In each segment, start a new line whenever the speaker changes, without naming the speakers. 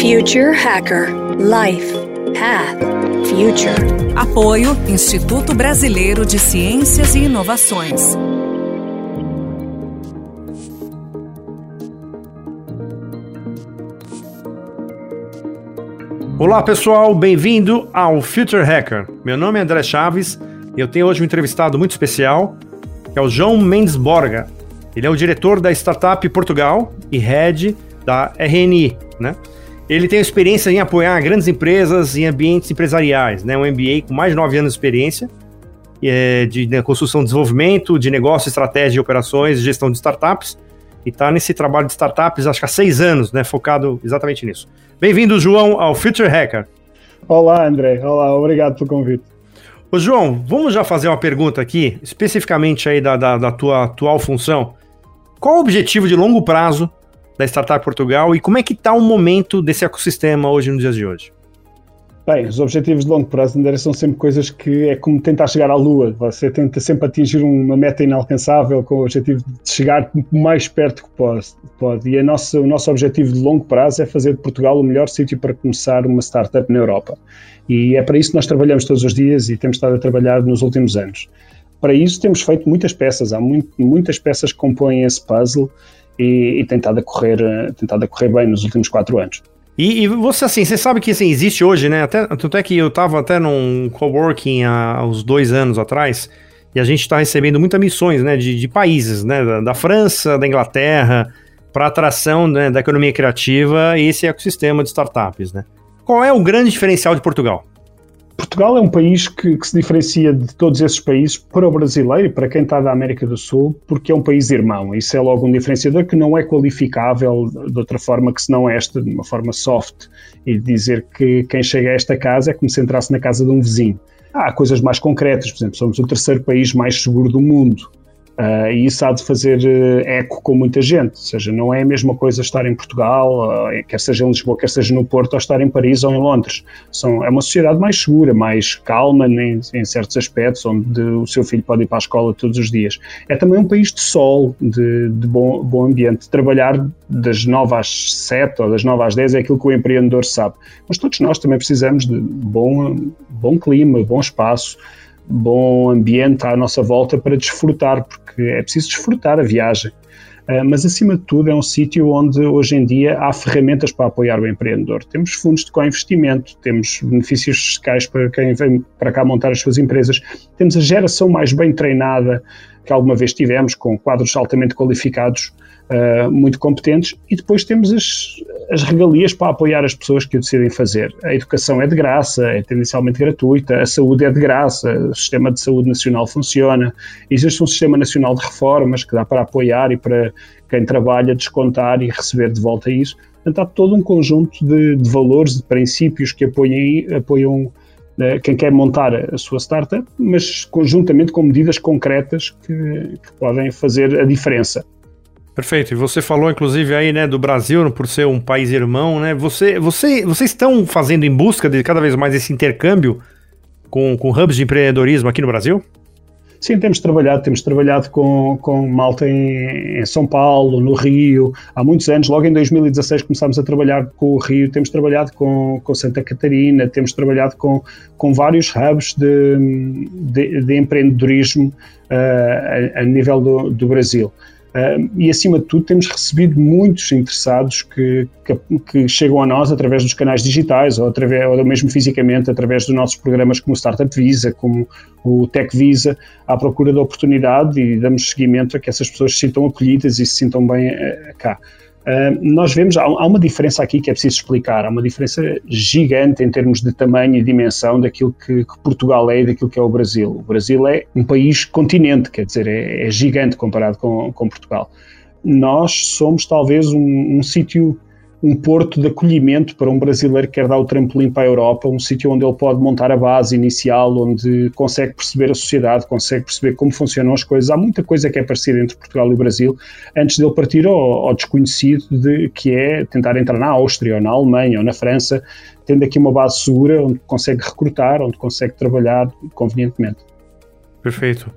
Future Hacker Life Path Future.
Apoio Instituto Brasileiro de Ciências e Inovações.
Olá pessoal, bem-vindo ao Future Hacker. Meu nome é André Chaves e eu tenho hoje um entrevistado muito especial, que é o João Mendes Borga. Ele é o diretor da Startup Portugal e head da RNI, né? Ele tem experiência em apoiar grandes empresas em ambientes empresariais, né? Um MBA com mais de nove anos de experiência é, de, de construção, desenvolvimento, de negócio, estratégia, de operações, gestão de startups. E está nesse trabalho de startups acho que há seis anos, né? Focado exatamente nisso. Bem-vindo, João, ao Future Hacker.
Olá, André. Olá, obrigado pelo convite.
Ô, João, vamos já fazer uma pergunta aqui, especificamente aí da, da, da tua atual função. Qual o objetivo de longo prazo da Startup Portugal e como é que está o momento desse ecossistema hoje nos dias de hoje?
Bem, os objetivos de longo prazo André, são sempre coisas que é como tentar chegar à Lua. Você tenta sempre atingir uma meta inalcançável com o objetivo de chegar o mais perto que pode. pode. E a nossa, o nosso objetivo de longo prazo é fazer de Portugal o melhor sítio para começar uma startup na Europa. E é para isso que nós trabalhamos todos os dias e temos estado a trabalhar nos últimos anos. Para isso temos feito muitas peças, há muito, muitas peças que compõem esse puzzle e, e tentado, a correr, eh, tentado a correr bem nos últimos quatro anos.
E, e, você, assim, você sabe que assim, existe hoje, né? Até, tanto é que eu estava até num coworking há uns dois anos atrás, e a gente está recebendo muitas missões, né? De, de países, né? Da, da, França, da Inglaterra, para atração né, da economia criativa e esse ecossistema de startups, né? Qual é o grande diferencial de Portugal?
Portugal é um país que, que, se diferencia de todos esses países para o brasileiro e para quem está da América do Sul, porque é um país irmão. Isso é logo um diferenciador que não é qualificável de outra forma que se não esta, de uma forma soft, e dizer que quem chega a esta casa é como se entrasse na casa de um vizinho. Há coisas mais concretas, por exemplo, somos o terceiro país mais seguro do mundo. Uh, e isso há de fazer uh, eco com muita gente, ou seja, não é a mesma coisa estar em Portugal, uh, quer seja em Lisboa, quer seja no Porto, ou estar em Paris ou em Londres. São, é uma sociedade mais segura, mais calma em, em, certos aspectos, onde o seu filho pode ir para a escola todos os dias. É também um país de sol, de, de bom, bom ambiente. Trabalhar das 9 às 7 ou das 9 às 10 é aquilo que o empreendedor sabe. Mas todos nós também precisamos de bom, bom clima, bom espaço bom ambiente à nossa volta para desfrutar, porque é preciso desfrutar a viagem. Uh, mas, acima de tudo, é um sítio onde hoje em dia há ferramentas para apoiar o empreendedor. Temos fundos de co-investimento, temos benefícios fiscais para quem vem para cá montar as suas empresas, temos a geração mais bem treinada que alguma vez tivemos, com quadros altamente qualificados uh, muito competentes, e depois temos as, as regalias para apoiar as pessoas que o decidem fazer. A educação é de graça, é tendencialmente gratuita, a saúde é de graça, o sistema de saúde nacional funciona, existe um sistema nacional de reformas que dá para apoiar e para quem trabalha descontar e receber de volta isso. Portanto, há todo um conjunto de, de valores, de princípios que apoiam, apoiam eh, quem quer montar a sua startup, mas conjuntamente com medidas concretas que, que podem fazer a diferença.
Perfeito. E você falou, inclusive, aí, né, do Brasil, por ser um país irmão, né? Você, você, vocês estão fazendo em busca de cada vez mais esse intercâmbio com, com hubs de empreendedorismo aqui no Brasil?
Sim, temos trabalhado, temos trabalhado com, com malta em, em, São Paulo, no Rio, há muitos anos, logo em 2016 começámos a trabalhar com o Rio, temos trabalhado com, com Santa Catarina, temos trabalhado com, com vários hubs de, de, de empreendedorismo uh, a, a, nível do, do Brasil. Uh, e acima de tudo temos recebido muitos interessados que, que, que, chegam a nós através dos canais digitais ou, através, ou mesmo fisicamente através dos nossos programas como o Startup Visa, como o Tech Visa, à procura da oportunidade e damos seguimento a que essas pessoas se sintam acolhidas e se sintam bem uh, cá. Nós vemos, há, há, uma diferença aqui que é preciso explicar, há uma diferença gigante em termos de tamanho e dimensão daquilo que, que Portugal é e daquilo que é o Brasil. O Brasil é um país continente, quer dizer, é, é gigante comparado com, com, Portugal. Nós somos talvez um, um sítio um porto de acolhimento para um brasileiro que quer dar o trampolim para a Europa, um sítio onde ele pode montar a base inicial, onde consegue perceber a sociedade, consegue perceber como funcionam as coisas. Há muita coisa que é parecida entre Portugal e Brasil, antes dele partir ao, ao desconhecido, de, que é tentar entrar na Áustria, ou na Alemanha, ou na França, tendo aqui uma base segura, onde consegue recrutar, onde consegue trabalhar convenientemente.
Perfeito.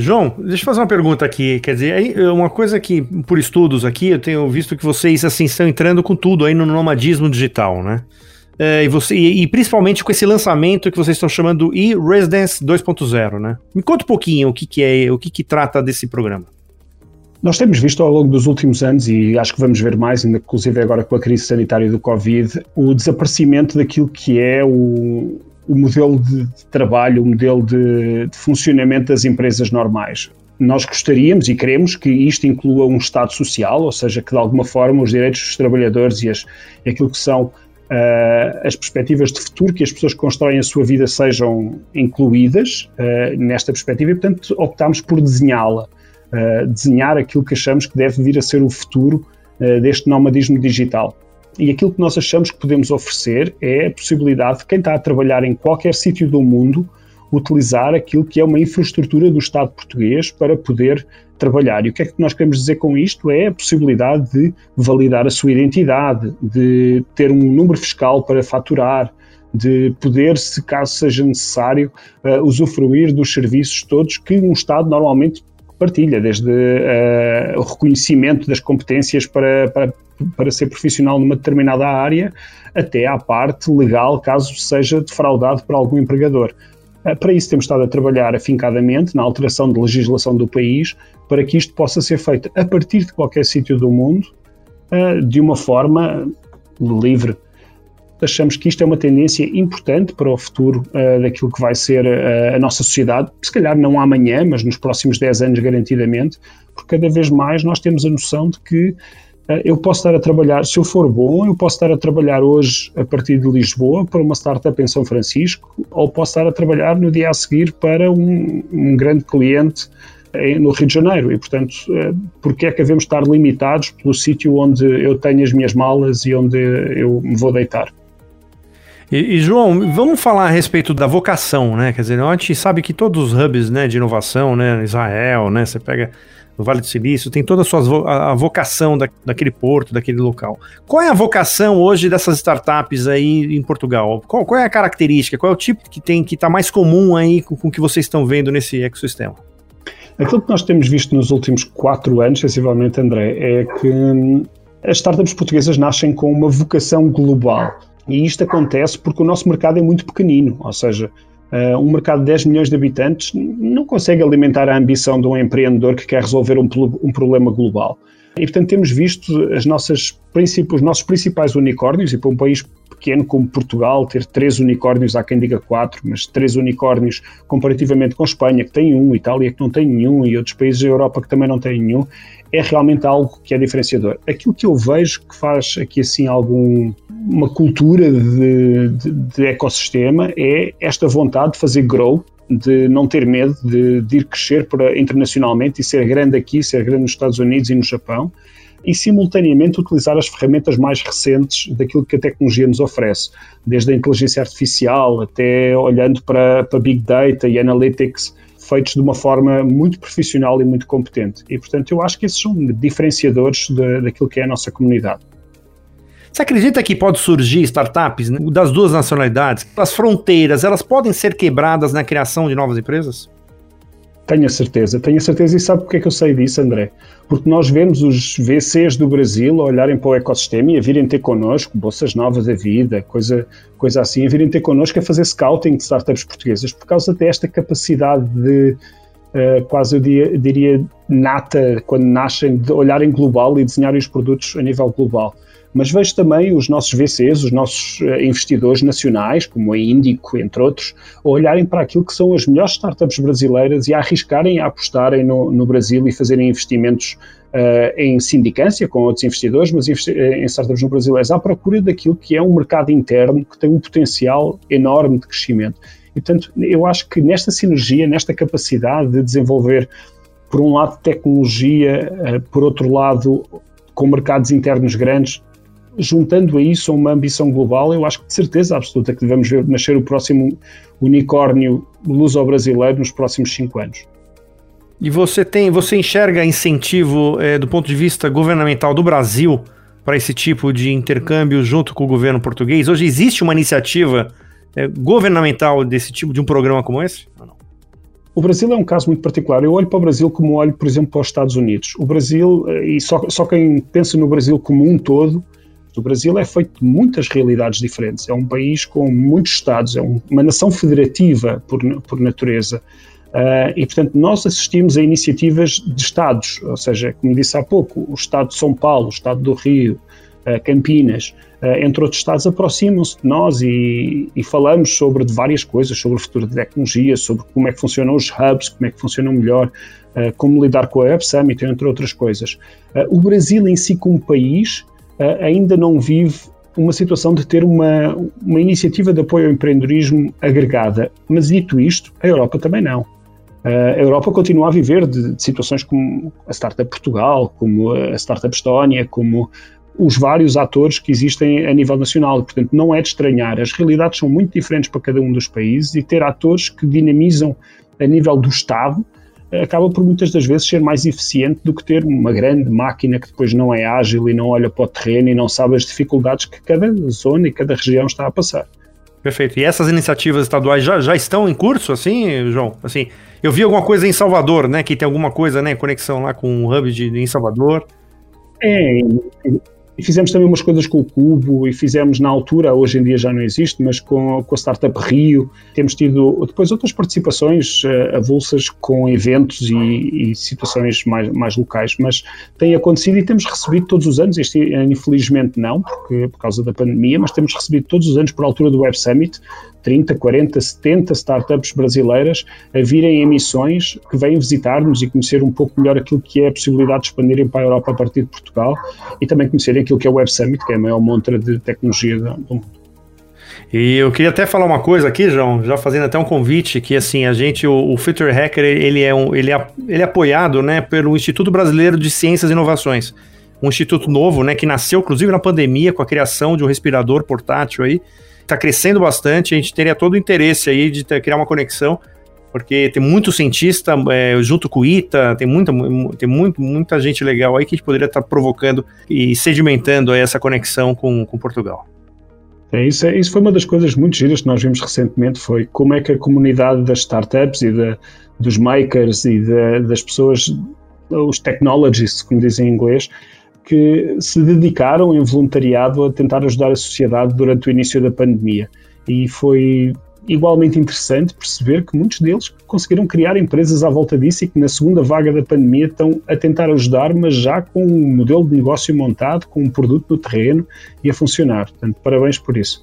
João, deixa eu fazer uma pergunta aqui. Quer dizer, aí, uma coisa que, por estudos aqui, eu tenho visto que vocês assim estão entrando com tudo aí no nomadismo digital, né? É, e, você, e, e, principalmente com esse lançamento que vocês estão chamando e-Residence 2.0, né? Me conta um pouquinho o que, que é, o que, que trata desse programa.
Nós temos visto ao longo dos últimos anos, e acho que vamos ver mais, inclusive agora com a crise sanitária do Covid, o desaparecimento daquilo que é o, o modelo de trabalho, o modelo de, de funcionamento das empresas normais nós gostaríamos e queremos que isto inclua um Estado social, ou seja, que de alguma forma os direitos dos trabalhadores e, as, aquilo que são uh, as perspectivas de futuro que as pessoas constroem a sua vida sejam incluídas uh, nesta perspectiva e, portanto, optámos por desenhá-la, uh, desenhar aquilo que achamos que deve vir a ser o futuro deste nomadismo digital. E aquilo que nós achamos que podemos oferecer é a possibilidade de quem está a trabalhar em qualquer sítio do mundo utilizar aquilo que é uma infraestrutura do Estado português para poder trabalhar. E o que é que nós queremos dizer com isto? É a possibilidade de validar a sua identidade, de ter um número fiscal para faturar, de poder, se caso seja necessário, uh, usufruir dos serviços todos que um Estado normalmente partilha, desde uh, o reconhecimento das competências para, para para ser profissional numa determinada área, até à parte legal, caso seja defraudado por algum empregador. Eh, para isso temos estado a trabalhar afincadamente na alteração de legislação do país, para que isto possa ser feito a partir de qualquer sítio do mundo, eh, de uma forma livre. Achamos que isto é uma tendência importante para o futuro uh, daquilo que vai ser a nossa sociedade, se calhar não amanhã, mas nos próximos 10 anos garantidamente, porque cada vez mais nós temos a noção de que eu posso estar a trabalhar, se eu for bom, eu posso estar a trabalhar hoje a partir de Lisboa para uma startup em São Francisco, ou posso estar a trabalhar no dia a seguir para um, um grande cliente no Rio de Janeiro. E, portanto, eh, porque é que devemos estar limitados pelo sítio onde eu tenho as minhas malas e onde eu me vou deitar?
E, e, João, vamos falar a respeito da vocação, né? Quer dizer, a gente sabe que todos os hubs né, de inovação, né, Israel, né, você pega no Vale do Silício, tem toda a, sua, a, vocação da, daquele porto, daquele local. Qual é a vocação hoje dessas startups aí em Portugal? Qual, qual é a característica? Qual é o tipo que tem que está mais comum aí com, com o que vocês estão vendo nesse ecossistema?
Aquilo que nós temos visto nos últimos quatro anos, sensivelmente, André, é que hum, as startups portuguesas nascem com uma vocação global. E isto acontece porque o nosso mercado é muito pequenino, ou seja, Uh, um mercado de 10 milhões de habitantes não consegue alimentar a ambição de um empreendedor que quer resolver um, um problema global. E, portanto, temos visto as nossas, os nossos principais unicórnios, e para um país pequeno como Portugal, ter três unicórnios, há quem diga quatro, mas três unicórnios comparativamente com Espanha, que tem um, Itália, que não tem nenhum, e outros países da Europa que também não têm nenhum, é realmente algo que é diferenciador. Aquilo que eu vejo que faz aqui assim algum uma cultura de, de, de ecossistema é esta vontade de fazer grow, de não ter medo de, de ir crescer para, internacionalmente e ser grande aqui, ser grande nos Estados Unidos e no Japão e simultaneamente utilizar as ferramentas mais recentes daquilo que a tecnologia nos oferece, desde a inteligência artificial até olhando para, para Big Data e Analytics feitos de uma forma muito profissional e muito competente. E, portanto, eu acho que esses são diferenciadores daquilo que é a nossa comunidade.
Você acredita que pode surgir startups das duas nacionalidades? As fronteiras, elas podem ser quebradas na criação de novas empresas?
Tenho a certeza, tenho a certeza. E sabe porque é que eu sei disso, André? Porque nós vemos os VCs do Brasil olharem para o ecossistema e a virem ter connosco, bolsas novas da vida, coisa, coisa assim, a virem ter connosco a fazer scouting de startups portuguesas, por causa desta capacidade de, uh, quase eu diria, nata, quando nascem, de olharem global e desenharem os produtos a nível global mas vejo também os nossos VCs, os nossos eh, investidores nacionais, como a Índico, entre outros, a olharem para aquilo que são as melhores startups brasileiras e a arriscarem a apostarem no, no Brasil e fazerem investimentos uh, em sindicância com outros investidores, mas eh, em startups no Brasil, à procura daquilo que é um mercado interno que tem um potencial enorme de crescimento. Portanto, eu acho que nesta sinergia, nesta capacidade de desenvolver, por um lado, tecnologia, uh, por outro lado, com mercados internos grandes, juntando a isso uma ambição global, eu acho que de certeza absoluta que devemos ver nascer o próximo unicórnio luso-brasileiro nos próximos cinco anos.
E você tem, você enxerga incentivo é, do ponto de vista governamental do Brasil para esse tipo de intercâmbio junto com o governo português? Hoje existe uma iniciativa é, governamental desse tipo de um programa como esse? Ou não?
O Brasil é um caso muito particular. Eu olho para o Brasil como olho, por exemplo, para os Estados Unidos. O Brasil, eh, e só, só quem pensa no Brasil como um todo, o Brasil é feito de muitas realidades diferentes. É um país com muitos Estados, é uma nação federativa por, por natureza. Uh, e, portanto, nós assistimos a iniciativas de Estados, ou seja, como disse há pouco, o Estado de São Paulo, o Estado do Rio, uh, Campinas, entre outros Estados, aproximam-se de nós e, e, falamos sobre várias coisas, sobre o futuro da tecnologia, sobre como é que funcionam os hubs, como é que funcionam melhor, como lidar com a Web Summit, entre outras coisas. o Brasil em si, como país, ainda não vive uma situação de ter uma, uma iniciativa de apoio ao empreendedorismo agregada. Mas dito isto, a Europa também não. A Europa continua a viver de, de, situações como a Startup Portugal, como a Startup Estónia, como os vários atores que existem a nível nacional. Portanto, não é de estranhar. As realidades são muito diferentes para cada um dos países e ter atores que dinamizam a nível do Estado acaba por muitas das vezes ser mais eficiente do que ter uma grande máquina que depois não é ágil e não olha para o terreno e não sabe as dificuldades que cada zona e cada região está a passar.
Perfeito. E essas iniciativas estaduais já, já estão em curso, assim, João? Assim, eu vi alguma coisa em Salvador, né? Que tem alguma coisa, né? Conexão lá com o hub de, de em Salvador.
É, e fizemos também umas coisas com o Cubo e fizemos na altura, hoje em dia já não existe, mas com, com a Startup Rio. Temos tido depois outras participações uh, avulsas com eventos e, e, situações mais, mais locais, mas tem acontecido e temos recebido todos os anos, este infelizmente não, porque, por causa da pandemia, mas temos recebido todos os anos por altura do Web Summit 30, 40, 70 startups brasileiras a virem em missões que vêm visitar-nos e conhecer um pouco melhor aquilo que é a possibilidade de expandirem para a Europa a partir de Portugal e também conhecerem aquilo que é o Web Summit, que é a maior montra de tecnologia do mundo.
E eu queria até falar uma coisa aqui, João, já fazendo até um convite, que assim, a gente, o, o Future Hacker, ele é, um, ele, é, ele é apoiado né, pelo Instituto Brasileiro de Ciências e Inovações, um instituto novo, né, que nasceu inclusive na pandemia com a criação de um respirador portátil aí, está crescendo bastante, a gente teria todo o interesse aí de ter, criar uma conexão, porque tem muito cientista é, junto com o ITA, tem, muita, tem muito, muita gente legal aí que a gente poderia estar tá provocando e sedimentando essa conexão com, com Portugal.
É, isso, é, isso foi uma das coisas muito giras que nós vimos recentemente, foi como é que a comunidade das startups e de, dos makers e das pessoas, os technologists, como dizem em inglês, que se dedicaram em voluntariado a tentar ajudar a sociedade durante o início da pandemia. E foi igualmente interessante perceber que muitos deles conseguiram criar empresas à volta disso e que na segunda vaga da pandemia estão a tentar ajudar, mas já com um modelo de negócio montado, com um produto no terreno e a funcionar. Portanto, parabéns por isso.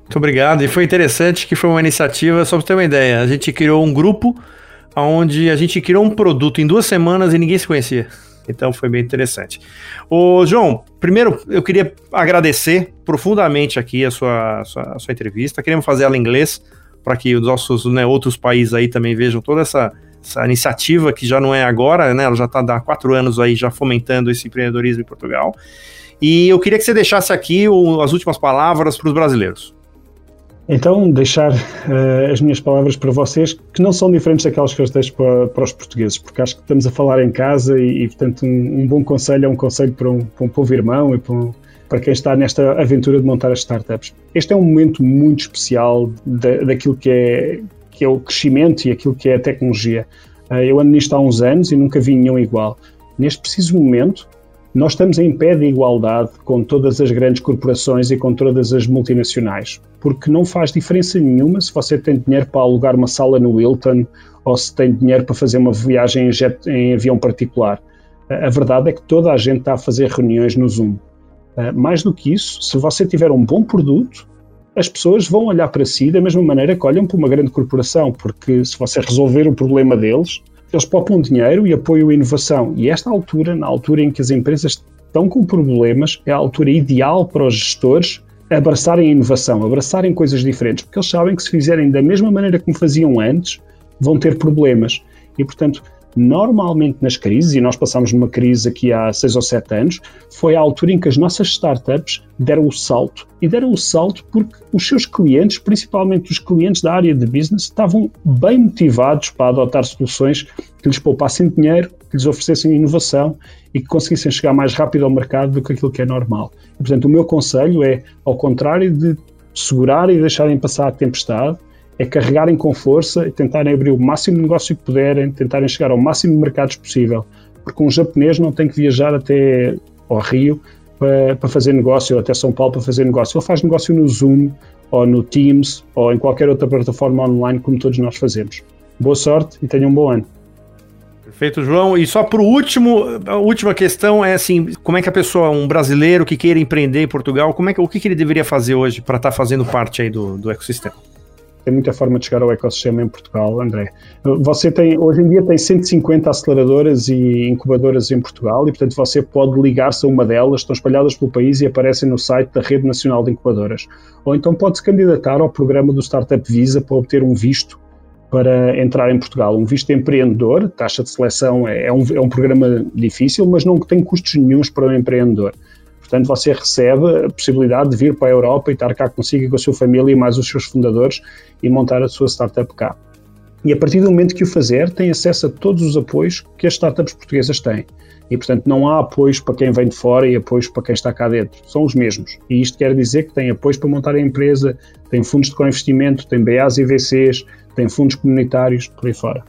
Muito obrigado. E foi interessante que foi uma iniciativa, só para ter uma ideia, a gente criou um grupo onde a gente criou um produto em duas semanas e ninguém se conhecia. Então foi bem interessante. Ô, João, primeiro eu queria agradecer profundamente aqui a sua, sua, a sua entrevista. Queremos fazer ela em inglês para que os nossos né, outros países aí também vejam toda essa, essa iniciativa que já não é agora, né? Ela já está há quatro anos aí já fomentando esse empreendedorismo em Portugal. E eu queria que você deixasse aqui o, as últimas palavras para os brasileiros.
Então, deixar uh, as minhas palavras para vocês, que não são diferentes daquelas que eu deixo para, para os portugueses, porque acho que estamos a falar em casa e, e portanto, um, um, bom conselho é um conselho para um, para um povo irmão e para, um, para quem está nesta aventura de montar as startups. Este é um momento muito especial da, daquilo que é, que é o crescimento e aquilo que é a tecnologia. Uh, eu ando nisto há uns anos e nunca vi nenhum igual. Neste preciso momento, nós estamos em pé de igualdade com todas as grandes corporações e com todas as multinacionais, porque não faz diferença nenhuma se você tem dinheiro para alugar uma sala no Hilton ou se tem dinheiro para fazer uma viagem em, jet, em avião particular. A verdade é que toda a gente está a fazer reuniões no Zoom. Ah, mais do que isso, se você tiver um bom produto, as pessoas vão olhar para si da mesma maneira que olham para uma grande corporação, porque se você resolver o problema deles, eles poupam dinheiro e apoiam a inovação. E esta altura, na altura em que as empresas estão com problemas, é a altura ideal para os gestores abraçarem a inovação, abraçarem coisas diferentes, porque eles sabem que se fizerem da mesma maneira como faziam antes, vão ter problemas. E, portanto, normalmente nas crises, e nós passamos numa crise aqui há seis ou sete anos, foi a altura em que as nossas startups deram o salto. E deram o salto porque os seus clientes, principalmente os clientes da área de business, estavam bem motivados para adotar soluções que lhes poupassem dinheiro, que lhes oferecessem inovação e que conseguissem chegar mais rápido ao mercado do que aquilo que é normal. E, portanto, o meu conselho é, ao contrário de segurar e deixarem passar a tempestade, é carregarem com força e tentarem abrir o máximo de negócio que puderem, tentarem chegar ao máximo de mercados possível. Porque um japonês não tem que viajar até ao Rio para, para fazer negócio, ou até São Paulo para fazer negócio. Ele faz negócio no Zoom, ou no Teams, ou em qualquer outra plataforma online, como todos nós fazemos. Boa sorte e tenham um bom ano.
Perfeito, João. E só para o último, a última questão é assim, como é que a pessoa, um brasileiro que queira empreender em Portugal, como é que, o que, que ele deveria fazer hoje para estar tá fazendo parte aí do, do ecossistema?
Tem muita forma de chegar ao ecossistema em Portugal, André. Você tem, hoje em dia tem 150 aceleradoras e incubadoras em Portugal e, portanto, você pode ligar-se a uma delas, estão espalhadas pelo país e aparecem no site da Rede Nacional de Incubadoras. Ou então pode se candidatar ao programa do Startup Visa para obter um visto para entrar em Portugal. Um visto empreendedor, taxa de seleção é, é um, é um programa difícil, mas não tem custos nenhums para o empreendedor. Portanto, você recebe a possibilidade de vir para a Europa e estar cá consigo com a sua família e mais os seus fundadores e montar a sua startup cá. E a partir do momento que o fazer, tem acesso a todos os apoios que as startups portuguesas têm. E, portanto, não há apoios para quem vem de fora e apoios para quem está cá dentro. São os mesmos. E isto quer dizer que tem apoios para montar a empresa, tem fundos de co-investimento, tem BAs e VCs, tem fundos comunitários, por aí fora.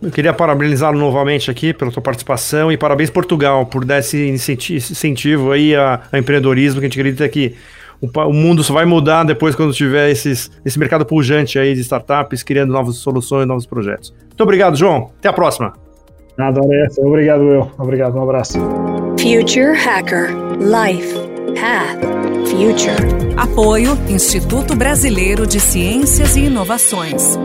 Eu queria parabenizá-lo novamente aqui pela sua participação e parabéns Portugal por dar esse incentivo aí a, a empreendedorismo que a gente acredita que o, mundo só vai mudar depois quando tiver esses, esse mercado pujante aí de startups criando novas soluções, novos projetos. Muito obrigado, João. Até a próxima.
Nada, essa. Obrigado, eu. Obrigado, um abraço.
Future Hacker Life Path Future.
Apoio Instituto Brasileiro de Ciências e Inovações.